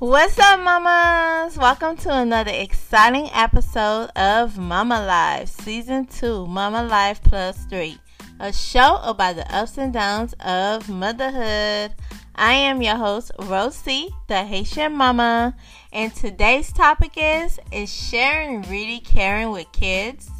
What's up, mamas? Welcome to another exciting episode of Mama Life, Season 2, Mama Life Plus 3, a show about the ups and downs of motherhood. I am your host, Rosie, the Haitian mama, and today's topic is Is sharing really caring with kids?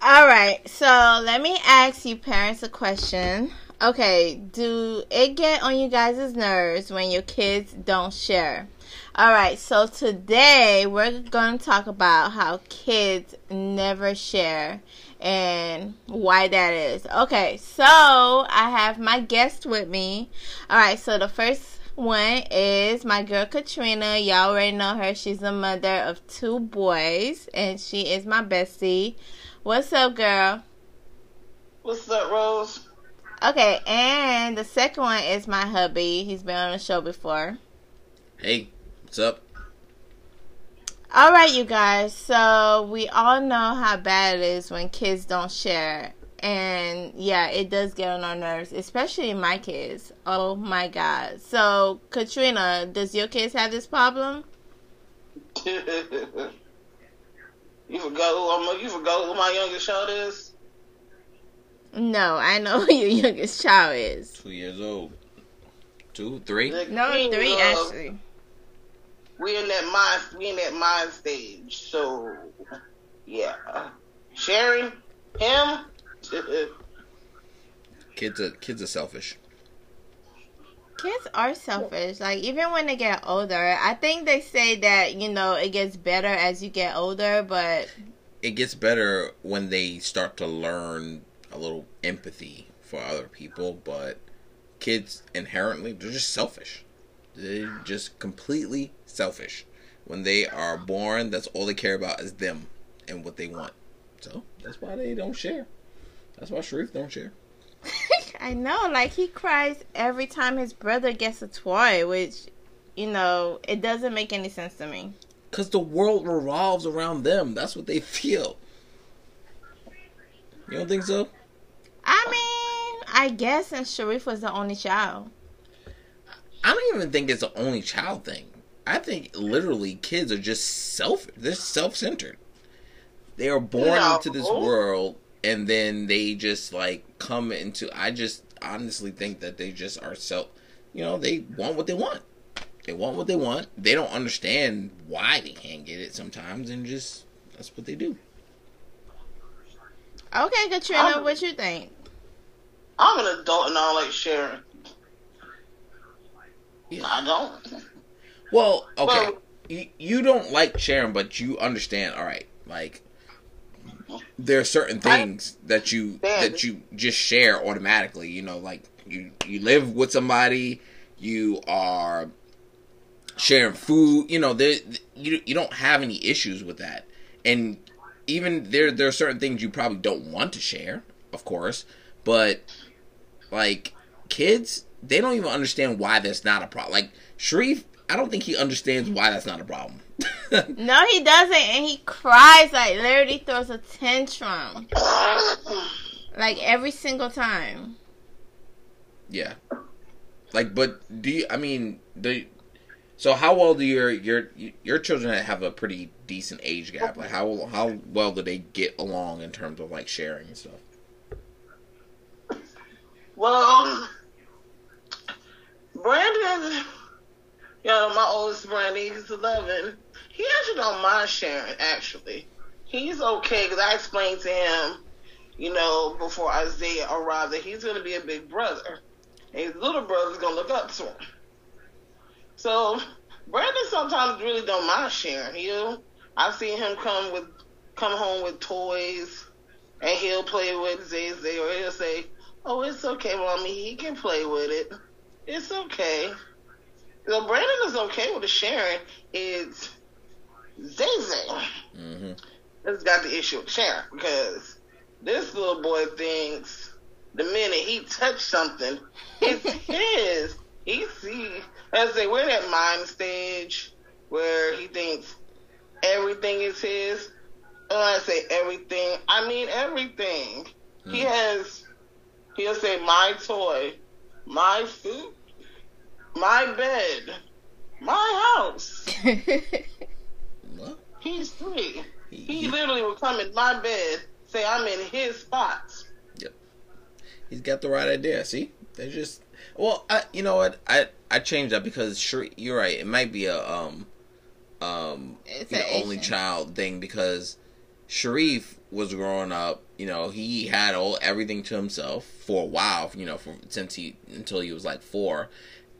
All right, so let me ask you parents a question. Okay, do it get on you guys' nerves when your kids don't share? All right, so today we're going to talk about how kids never share and why that is. Okay, so I have my guest with me. All right, so the first one is my girl Katrina. Y'all already know her. She's a mother of two boys, and she is my bestie. What's up, girl? What's up, Rose? Okay, and the second one is my hubby. He's been on the show before. Hey, what's up? All right, you guys. So we all know how bad it is when kids don't share. And yeah, it does get on our nerves, especially my kids. Oh my god. So, Katrina, does your kids have this problem? you forgot who I'm, you forgot who my youngest child is? No, I know who your youngest child is. Two years old. Two, three? No, three actually. We in that mind we in that mind stage. So yeah. Sharing him Kids are kids are selfish. Kids are selfish. Like even when they get older, I think they say that you know it gets better as you get older, but it gets better when they start to learn a little empathy for other people, but kids inherently they're just selfish. They're just completely selfish. When they are born, that's all they care about is them and what they want. So that's why they don't share. That's why Sharif don't share. I know, like he cries every time his brother gets a toy, which you know, it doesn't make any sense to me. Cause the world revolves around them. That's what they feel. You don't think so? I guess since Sharif was the only child. I don't even think it's the only child thing. I think literally kids are just self they're self centered. They are born no. into this world and then they just like come into I just honestly think that they just are self you know, they want what they want. They want what they want. They don't understand why they can't get it sometimes and just that's what they do. Okay, Katrina, I'm, what you think? I'm an adult and I don't like sharing. Yeah. I don't. Well, okay. Well, you, you don't like sharing, but you understand. All right, like there are certain things I, that you that you just share automatically. You know, like you you live with somebody, you are sharing food. You know, there you you don't have any issues with that, and even there there are certain things you probably don't want to share, of course, but like kids, they don't even understand why that's not a problem. Like Sharif, I don't think he understands why that's not a problem. no, he doesn't, and he cries like literally throws a tantrum, like every single time. Yeah, like, but do you? I mean, do so how well do your your your children have a pretty decent age gap? Like how how well do they get along in terms of like sharing and stuff? Well, Brandon, you know, my oldest Brandon, he's eleven. He actually don't mind sharing. Actually, he's okay because I explained to him, you know, before Isaiah arrived that he's going to be a big brother, and his little brother's going to look up to him. So Brandon sometimes really don't mind sharing. He'll I've seen him come with come home with toys and he'll play with Zay Zay or he'll say, Oh, it's okay, mommy, he can play with it. It's okay. So Brandon is okay with the sharing. It's Zay Zay mm-hmm. that's got the issue with sharing because this little boy thinks the minute he touched something, it's his. He see I say we're in that mind stage where he thinks everything is his. And I say everything, I mean everything. Mm. He has he'll say my toy my food, my bed, my house. what? He's three. He, he literally will come in my bed, say I'm in his spots. Yep. He's got the right idea. See, they just well, I, you know what? I I changed that because sure, you're right. It might be a um um it's you know, only child thing because Sharif was growing up. You know, he had all everything to himself for a while. You know, for, since he until he was like four.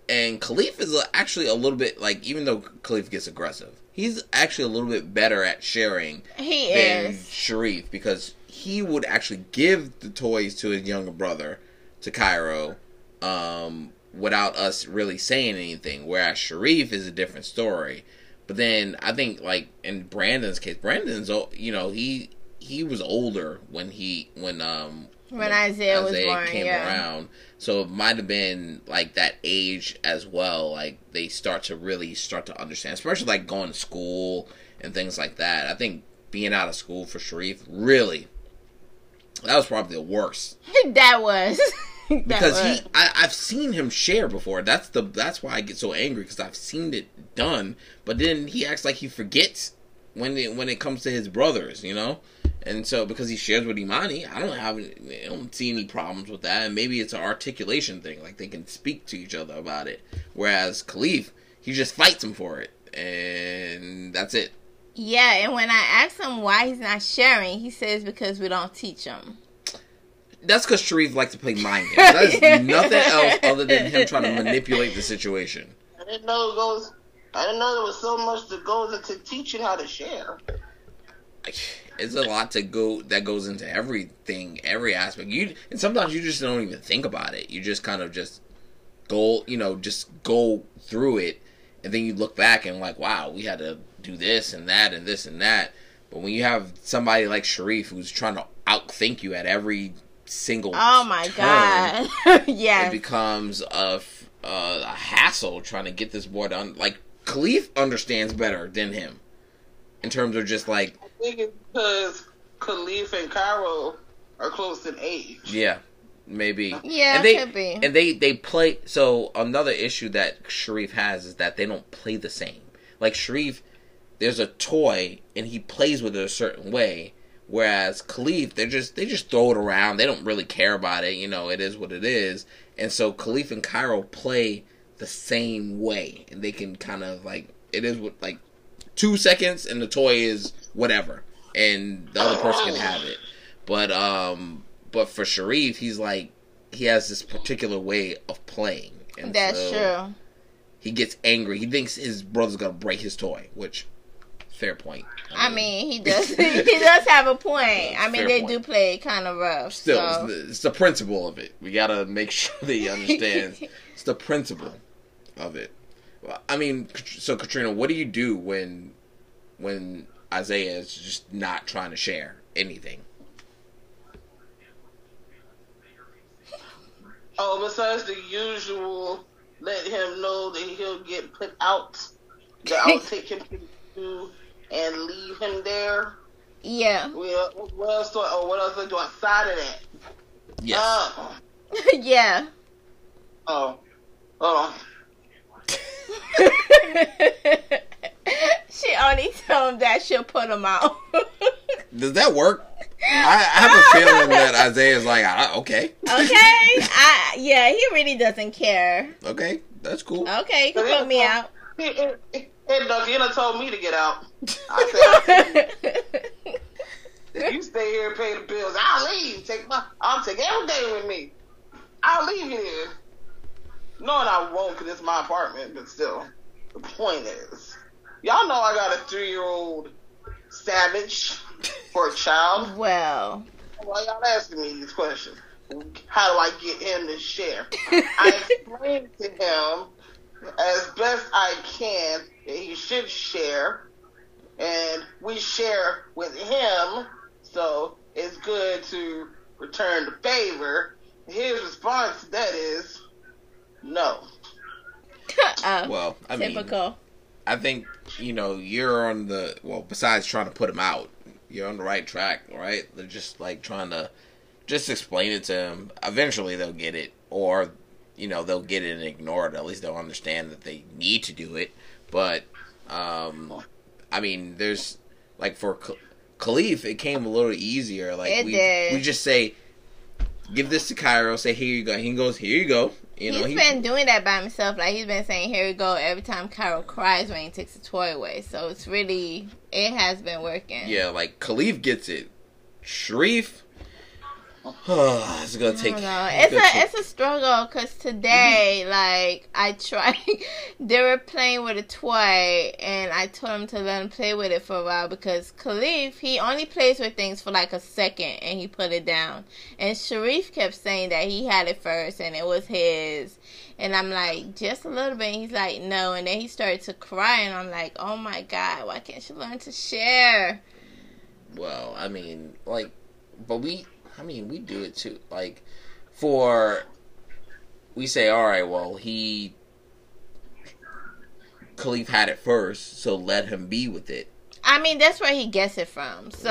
And Khalif is actually a little bit like, even though Khalif gets aggressive, he's actually a little bit better at sharing he than is. Sharif because he would actually give the toys to his younger brother, to Cairo, um, without us really saying anything. Whereas Sharif is a different story. But then I think like in Brandon's case, Brandon's you know he he was older when he when um when, when Isaiah, Isaiah, was born, came yeah. around. So it might have been like that age as well. Like they start to really start to understand, especially like going to school and things like that. I think being out of school for Sharif really that was probably the worst. that was. because he I, have seen him share before. That's the that's why I get so angry because I've seen it done. But then he acts like he forgets when it when it comes to his brothers, you know. And so because he shares with Imani, I don't have I don't see any problems with that. And maybe it's an articulation thing, like they can speak to each other about it. Whereas Khalif, he just fights him for it, and that's it. Yeah, and when I ask him why he's not sharing, he says because we don't teach him that's because Sharif likes to play mind games. That is nothing else other than him trying to manipulate the situation. I didn't know it goes. I didn't know there was so much that goes into teaching how to share. It's a lot to go that goes into everything, every aspect. You and sometimes you just don't even think about it. You just kind of just go, you know, just go through it, and then you look back and like, wow, we had to do this and that and this and that. But when you have somebody like Sharif who's trying to outthink you at every single. Oh my god! yeah, it becomes a, a, a hassle trying to get this boy done. Like Khalif understands better than him in terms of just like. I think it's because Khalif and Cairo are close in age. Yeah, maybe. Yeah, and they, could be. And they they play. So another issue that Sharif has is that they don't play the same. Like Sharif, there's a toy and he plays with it a certain way Whereas Khalif, they just they just throw it around. They don't really care about it. You know, it is what it is. And so Khalif and Cairo play the same way, and they can kind of like it is what like two seconds, and the toy is whatever, and the other person can have it. But um, but for Sharif, he's like he has this particular way of playing. And That's so true. He gets angry. He thinks his brother's gonna break his toy, which fair point. I mean, he does. he does have a point. I mean, they point. do play kind of rough. Still, so. it's, the, it's, the, principle of it. We gotta make sure that he understands. it's the principle of it. Well, I mean, so Katrina, what do you do when when Isaiah is just not trying to share anything? Oh, besides the usual, let him know that he'll get put out. That I'll take him to and leave him there. Yeah. Well, what else do I, oh, what else do I do outside of that? Yes. Uh, yeah. Oh. Oh. She only told him that she'll put him out. Does that work? I, I, have a feeling that Isaiah's like, ah, okay. Okay. I, yeah, he really doesn't care. Okay, that's cool. Okay, you can put me out. Hey, Duck, told me to get out. I said, you stay here and pay the bills. I'll leave. Take my, I'll take everything with me. I'll leave you here. Knowing I won't because it's my apartment, but still. The point is, y'all know I got a three year old savage for a child. Well. Why y'all asking me these questions? How do I get him to share? I explained to him as best I can that he should share, and we share with him, so it's good to return the favor. His response to that is no. Well, I typical. mean, I think you know you're on the well. Besides trying to put him out, you're on the right track, right? They're just like trying to just explain it to him. Eventually, they'll get it, or you know they'll get it and ignore it. At least they'll understand that they need to do it. But um, I mean, there's like for Khalif, it came a little easier. Like it we did. we just say, give this to Cairo. Say here you go. He goes here you go. You he's know, he, been doing that by himself. Like he's been saying, "Here we go." Every time Cairo cries when he takes a toy away, so it's really it has been working. Yeah, like Khalif gets it. Sharif, Oh, it's gonna take. It's, it's a take... it's a struggle because today, mm-hmm. like I tried, they were playing with a toy, and I told him to let him play with it for a while because Khalif he only plays with things for like a second and he put it down, and Sharif kept saying that he had it first and it was his, and I'm like just a little bit. And he's like no, and then he started to cry, and I'm like oh my god, why can't you learn to share? Well, I mean, like, but we I mean, we do it too. Like, for we say, all right, well, he Khalif had it first, so let him be with it. I mean, that's where he gets it from. So,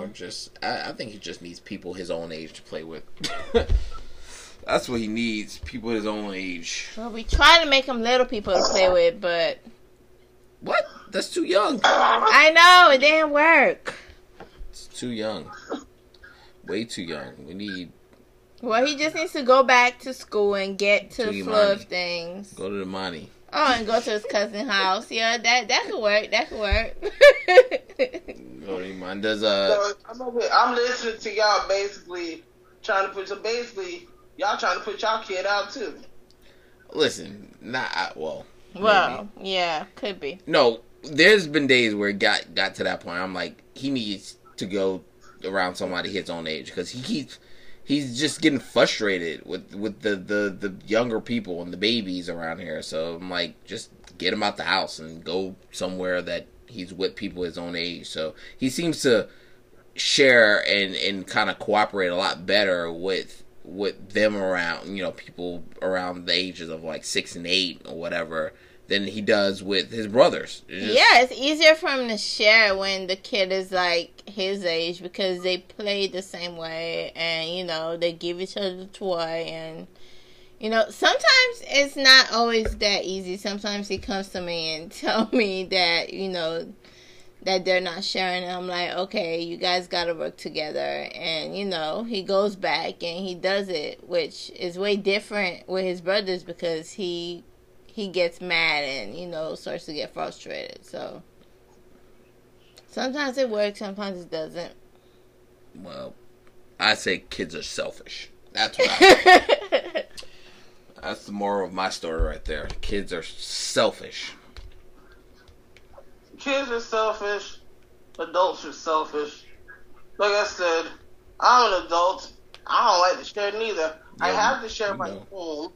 yeah, just I, I, think he just needs people his own age to play with. that's what he needs, people his own age. Well, we try to make him little people to play with, but what? That's too young. I know it didn't work. It's too young way too young. We need. Well, he just needs to go back to school and get to, to the flow of things. Go to the money. Oh, and go to his cousin's house. Yeah, that that could work. That could work. go to Imani. Does uh? I'm, I'm listening to y'all basically trying to put so basically y'all trying to put y'all kid out too. Listen, not well. Well, maybe. yeah, could be. No, there's been days where it got got to that point. I'm like, he needs to go around somebody his own age because he keeps he's just getting frustrated with with the, the the younger people and the babies around here. So I'm like, just get him out the house and go somewhere that he's with people his own age. So he seems to share and and kind of cooperate a lot better with with them around you know people around the ages of like six and eight or whatever than he does with his brothers. It's just... Yeah, it's easier for him to share when the kid is like his age because they play the same way and you know they give each other the toy and you know sometimes it's not always that easy. Sometimes he comes to me and tell me that you know that they're not sharing and I'm like, okay, you guys gotta work together and you know, he goes back and he does it, which is way different with his brothers because he he gets mad and you know starts to get frustrated. So sometimes it works, sometimes it doesn't. Well, I say kids are selfish. That's what I. That's the moral of my story right there. Kids are selfish. Kids are selfish. Adults are selfish. Like I said, I'm an adult. I don't like to share neither. Yeah, I have to share my home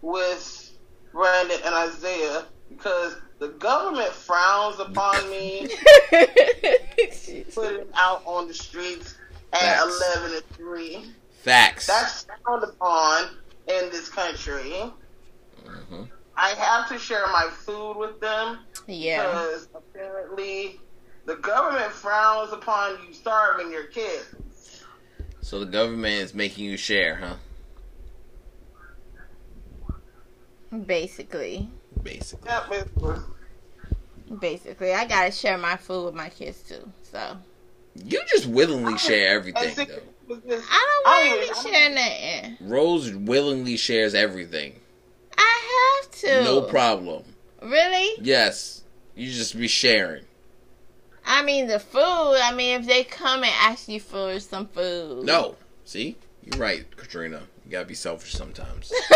with Brandon and Isaiah because the government frowns upon me putting out on the streets at Facts. 11 and 3. Facts. That's frowned upon in this country. Mm-hmm. I have to share my food with them. Yeah. Because apparently the government frowns upon you starving your kids. So the government is making you share, huh? Basically. Basically. Yeah, basically. Basically, I gotta share my food with my kids too. So. You just willingly share everything, though. I don't willingly share nothing. Rose willingly shares everything. I have to. No problem. Really? Yes. You just be sharing. I mean, the food. I mean, if they come and ask you for some food. No. See? You're right, Katrina. You gotta be selfish sometimes.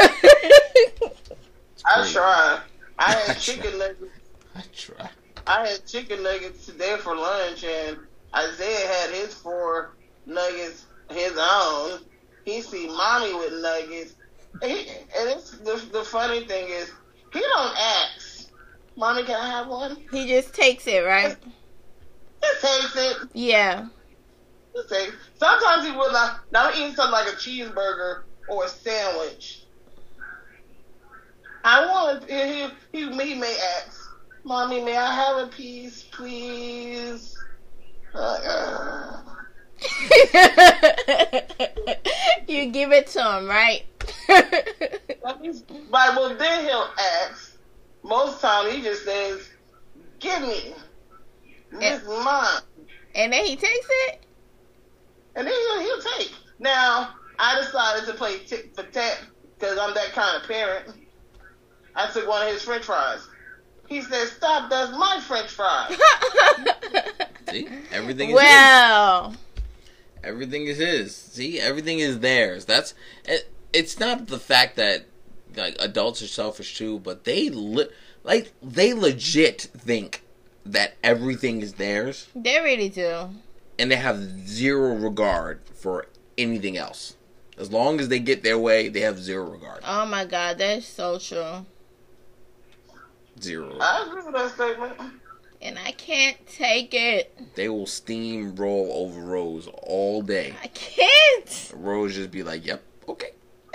I try. I had chicken nuggets. I try. I had chicken nuggets today for lunch, and Isaiah had his four nuggets his own. He see mommy with nuggets, and, he, and it's the the funny thing is he don't ask, "Mommy, can I have one?" He just takes it, right? He takes it. Yeah. He takes. Sometimes he will not. Now eat something like a cheeseburger or a sandwich I want he, he, he may ask, "Mommy, may I have a piece, please?" Uh, you give it to him, right? Right, well, then he'll ask. Most time he just says, "Give me, this is mine," and then he takes it, and then he'll, he'll take. Now, I decided to play tit for tat because I'm that kind of parent. I took one of his French fries. He said, "Stop! That's my French fries." See, everything is well. His. Everything is his. See, everything is theirs. That's it, it's not the fact that like adults are selfish too, but they li- like they legit think that everything is theirs. They really do. And they have zero regard for anything else. As long as they get their way, they have zero regard. Oh my god, that's so true. Zero. I agree with that statement. And I can't take it. They will steamroll over Rose all day. I can't. Rose just be like, "Yep, okay."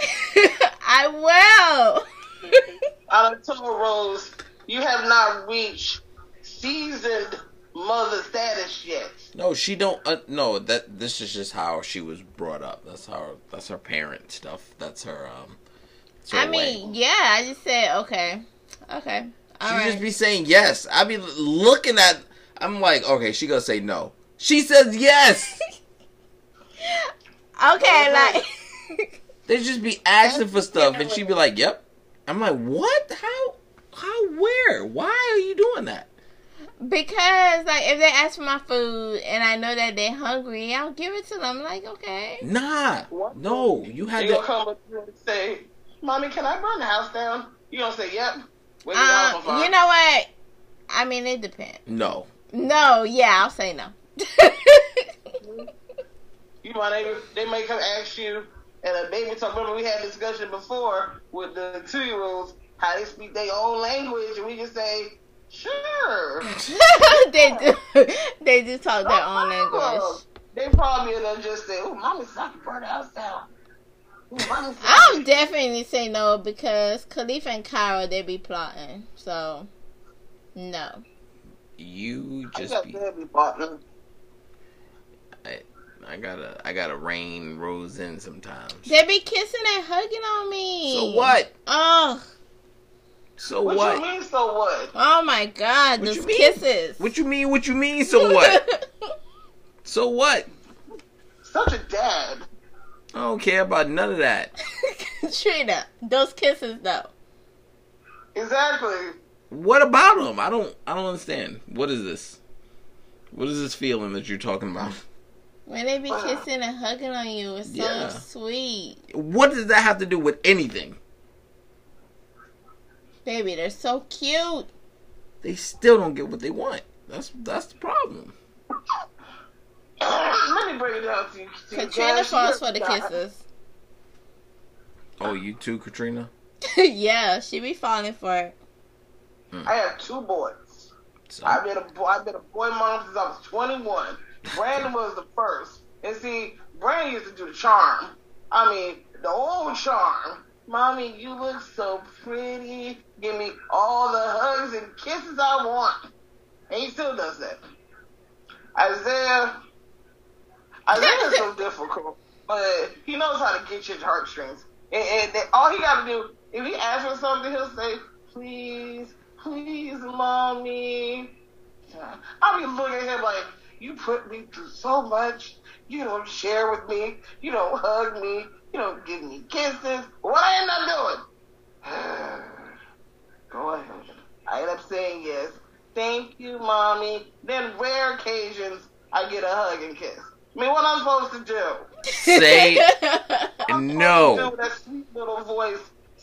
I will. I told Rose, you have not reached seasoned mother status yet. No, she don't. Uh, no, that this is just how she was brought up. That's how. That's her parent stuff. That's her. Um. That's her I mean, yeah. I just said okay, okay. All she right. just be saying yes. I be looking at. I'm like, okay, she gonna say no. She says yes. okay, oh, like they just be asking for stuff, and she be like, "Yep." I'm like, "What? How? How? Where? Why are you doing that?" Because like if they ask for my food and I know that they're hungry, I'll give it to them. I'm like, okay. Nah, no, you had to come up and say, "Mommy, can I burn the house down?" You gonna say, "Yep." Uh, you know what? I mean, it depends. No. No, yeah, I'll say no. you know, they they may come ask you, and a baby talk. Remember, we had a discussion before with the two year olds how they speak their own language, and we just say, "Sure." they do. They do talk their own language. They probably will just say, "Oh, mommy, I can burn the house down." I'll definitely say no because Khalifa and Cairo they be plotting. So no. You just I be, be plotting. I, I gotta I gotta rain Rose in sometimes. They be kissing and hugging on me. So what? Oh. So what? What you mean? So what? Oh my God! What those kisses. What you mean? What you mean? So what? so what? Such a dad. I don't care about none of that. Trina, those kisses though. Exactly. What about them? I don't. I don't understand. What is this? What is this feeling that you're talking about? When they be kissing and hugging on you, it's so yeah. sweet. What does that have to do with anything? Baby, they're so cute. They still don't get what they want. That's that's the problem. Let me break it down to you. Katrina falls for the kisses. Oh, you too, Katrina? yeah, she be falling for it. I have two boys. So? I've been a boy. I've been a boy mom since I was 21. Brandon was the first, and see, Brandon used to do the charm. I mean, the old charm. Mommy, you look so pretty. Give me all the hugs and kisses I want. And he still does that. Isaiah, Isaiah's so difficult, but he knows how to get your heartstrings. And, and, all he got to do, if he asks for something, he'll say, "Please, please, mommy." I'll be looking at him like, "You put me through so much. You don't share with me. You don't hug me. You don't give me kisses. What I end up doing?" Go ahead. I end up saying yes. Thank you, mommy. Then rare occasions I get a hug and kiss. I mean, what I'm supposed to do? Say no. Do that sweet little voice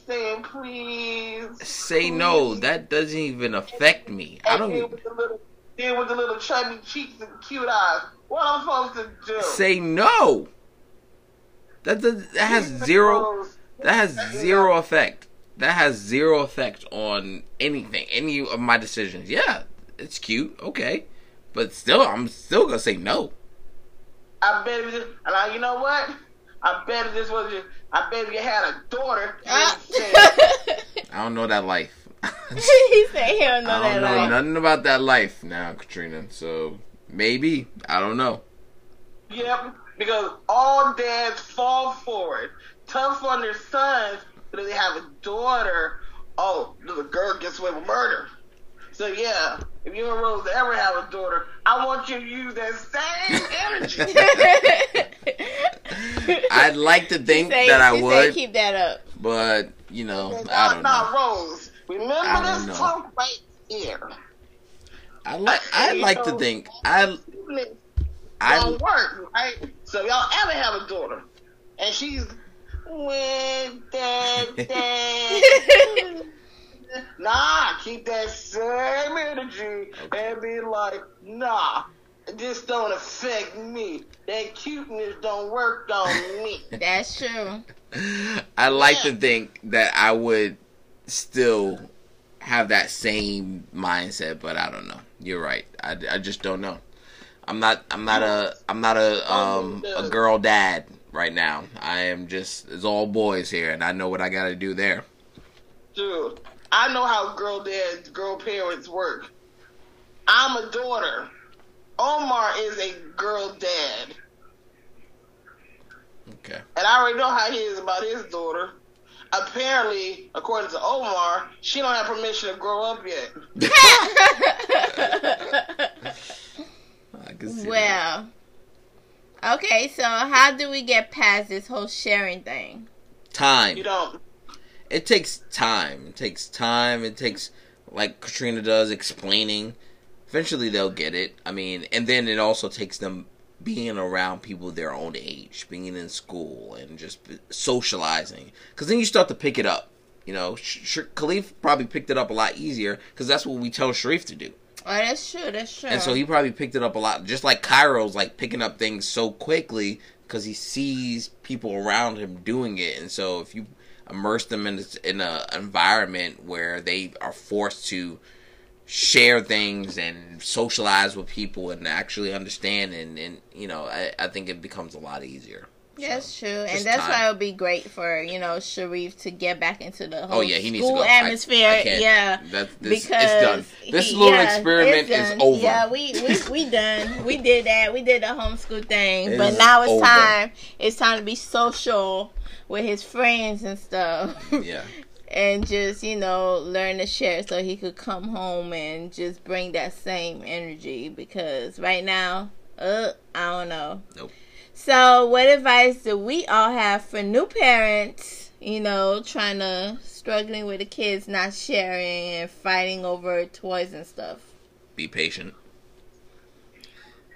saying please. Say please. no. That doesn't even affect me. I don't. Deal with, the little, deal with the little chubby cheeks and cute eyes. What I'm supposed to do? Say no. That does, that has zero. That has zero effect. That has zero effect on anything, any of my decisions. Yeah, it's cute, okay, but still, I'm still gonna say no. I bet if this, and I, you know what? I bet if this was your, I bet if you had a daughter. Ah. I don't know that life. he said he don't know I don't that know life. nothing about that life now, Katrina. So maybe I don't know. Yep, because all dads fall forward, tough on their sons, But if they have a daughter, oh, the girl gets away with murder. So yeah, if you and Rose ever have a daughter, I want you to use that same energy. I'd like to think say, that I would keep that up, but you know, I don't know. Rose, remember this talk right here. I like. I like to think. I. I don't work, right? So y'all ever have a daughter, and she's with that. nah, keep that same energy and be like, nah, this don't affect me. That cuteness don't work on me. That's true. I like yeah. to think that I would still have that same mindset, but I don't know. You're right. I, I just don't know. I'm not I'm not a I'm not a um a girl dad right now. I am just it's all boys here and I know what I got to do there. Dude, I know how girl dads, girl parents work. I'm a daughter. Omar is a girl dad. Okay. And I already know how he is about his daughter. Apparently, according to Omar, she don't have permission to grow up yet. well, okay. So how do we get past this whole sharing thing? Time. You don't it takes time. It takes time. It takes like Katrina does explaining. Eventually they'll get it. I mean, and then it also takes them being around people their own age, being in school and just socializing. Because then you start to pick it up. You know, Sh- Khalif probably picked it up a lot easier because that's what we tell Sharif to do. Oh, that's true. That's true. And so he probably picked it up a lot, just like Cairo's like picking up things so quickly because he sees people around him doing it. And so if you immerse them in in an environment where they are forced to share things and socialize with people and actually understand and, and you know I, I think it becomes a lot easier that's true, and that's time. why it would be great for you know Sharif to get back into the whole oh, yeah, he needs school to go. atmosphere. I, I yeah, that, this, because it's done. This he, little yeah, experiment is over. Yeah, we, we we done. we did that. We did the homeschool thing, it but now it's over. time. It's time to be social with his friends and stuff. Yeah. and just you know learn to share so he could come home and just bring that same energy because right now uh i don't know nope so, what advice do we all have for new parents, you know, trying to struggling with the kids not sharing and fighting over toys and stuff? Be patient.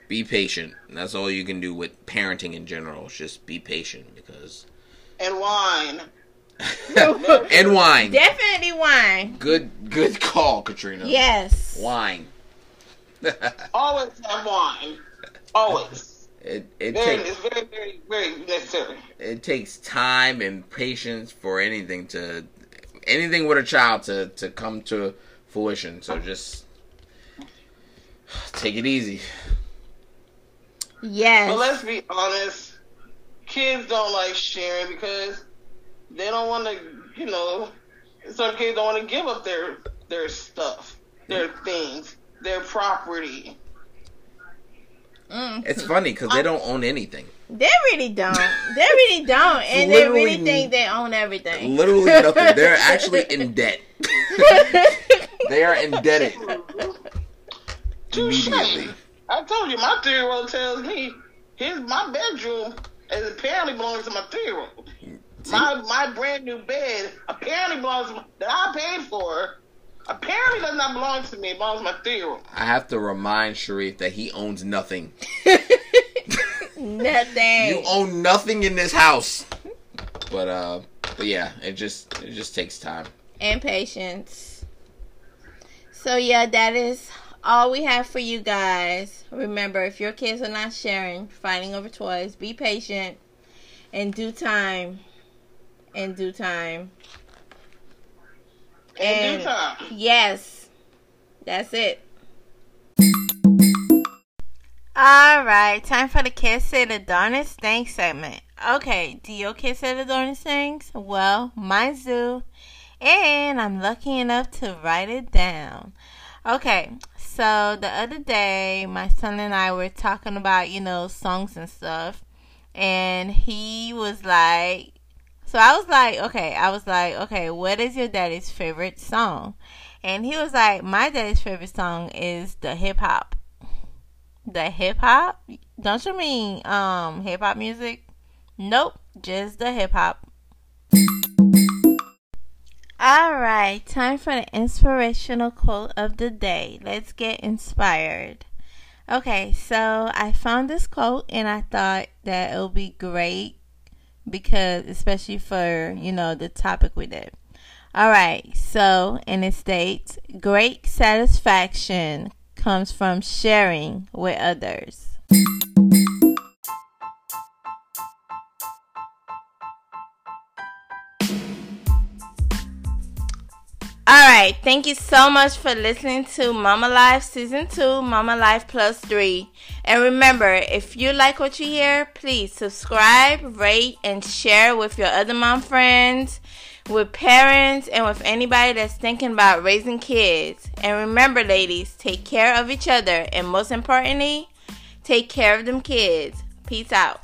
Be patient. That's all you can do with parenting in general. Just be patient because and wine. and wine. Definitely wine. Good good call, Katrina. Yes. Wine. Always have wine. Always. It it very, takes very very very necessary. It takes time and patience for anything to anything with a child to to come to fruition. So just take it easy. Yes. But let's be honest. Kids don't like sharing because they don't want to, you know, some kids don't want to give up their their stuff, their mm-hmm. things, their property. Mm. It's funny because they don't own anything. They really don't. They really don't, and they really think they own everything. Literally nothing. They're actually in debt. they are indebted immediately. I told you, my three-year-old tells me his my bedroom is apparently belongs to my three-year-old. My my brand new bed apparently belongs to my, that I paid for apparently does not belong to me. It belongs to my three-year-old. I have to remind Sharif that he owns nothing. nothing. You own nothing in this house. But uh, but yeah, it just it just takes time and patience. So yeah, that is all we have for you guys. Remember, if your kids are not sharing, fighting over toys, be patient. In due time. In due time. And yes, that's it. All right, time for the kiss say the darnest thing segment. Okay, do your kids say the darnest things? Well, mine do, and I'm lucky enough to write it down. Okay, so the other day, my son and I were talking about, you know, songs and stuff, and he was like, So I was like, okay, I was like, okay, what is your daddy's favorite song? And he was like, my daddy's favorite song is the hip hop. The hip hop? Don't you mean um hip hop music? Nope, just the hip hop. All right, time for the inspirational quote of the day. Let's get inspired. Okay, so I found this quote and I thought that it would be great because, especially for, you know, the topic we did. All right, so, and it states, great satisfaction comes from sharing with others. All right, thank you so much for listening to Mama Life Season 2, Mama Life Plus 3. And remember, if you like what you hear, please subscribe, rate, and share with your other mom friends, with parents, and with anybody that's thinking about raising kids. And remember, ladies, take care of each other, and most importantly, take care of them kids. Peace out.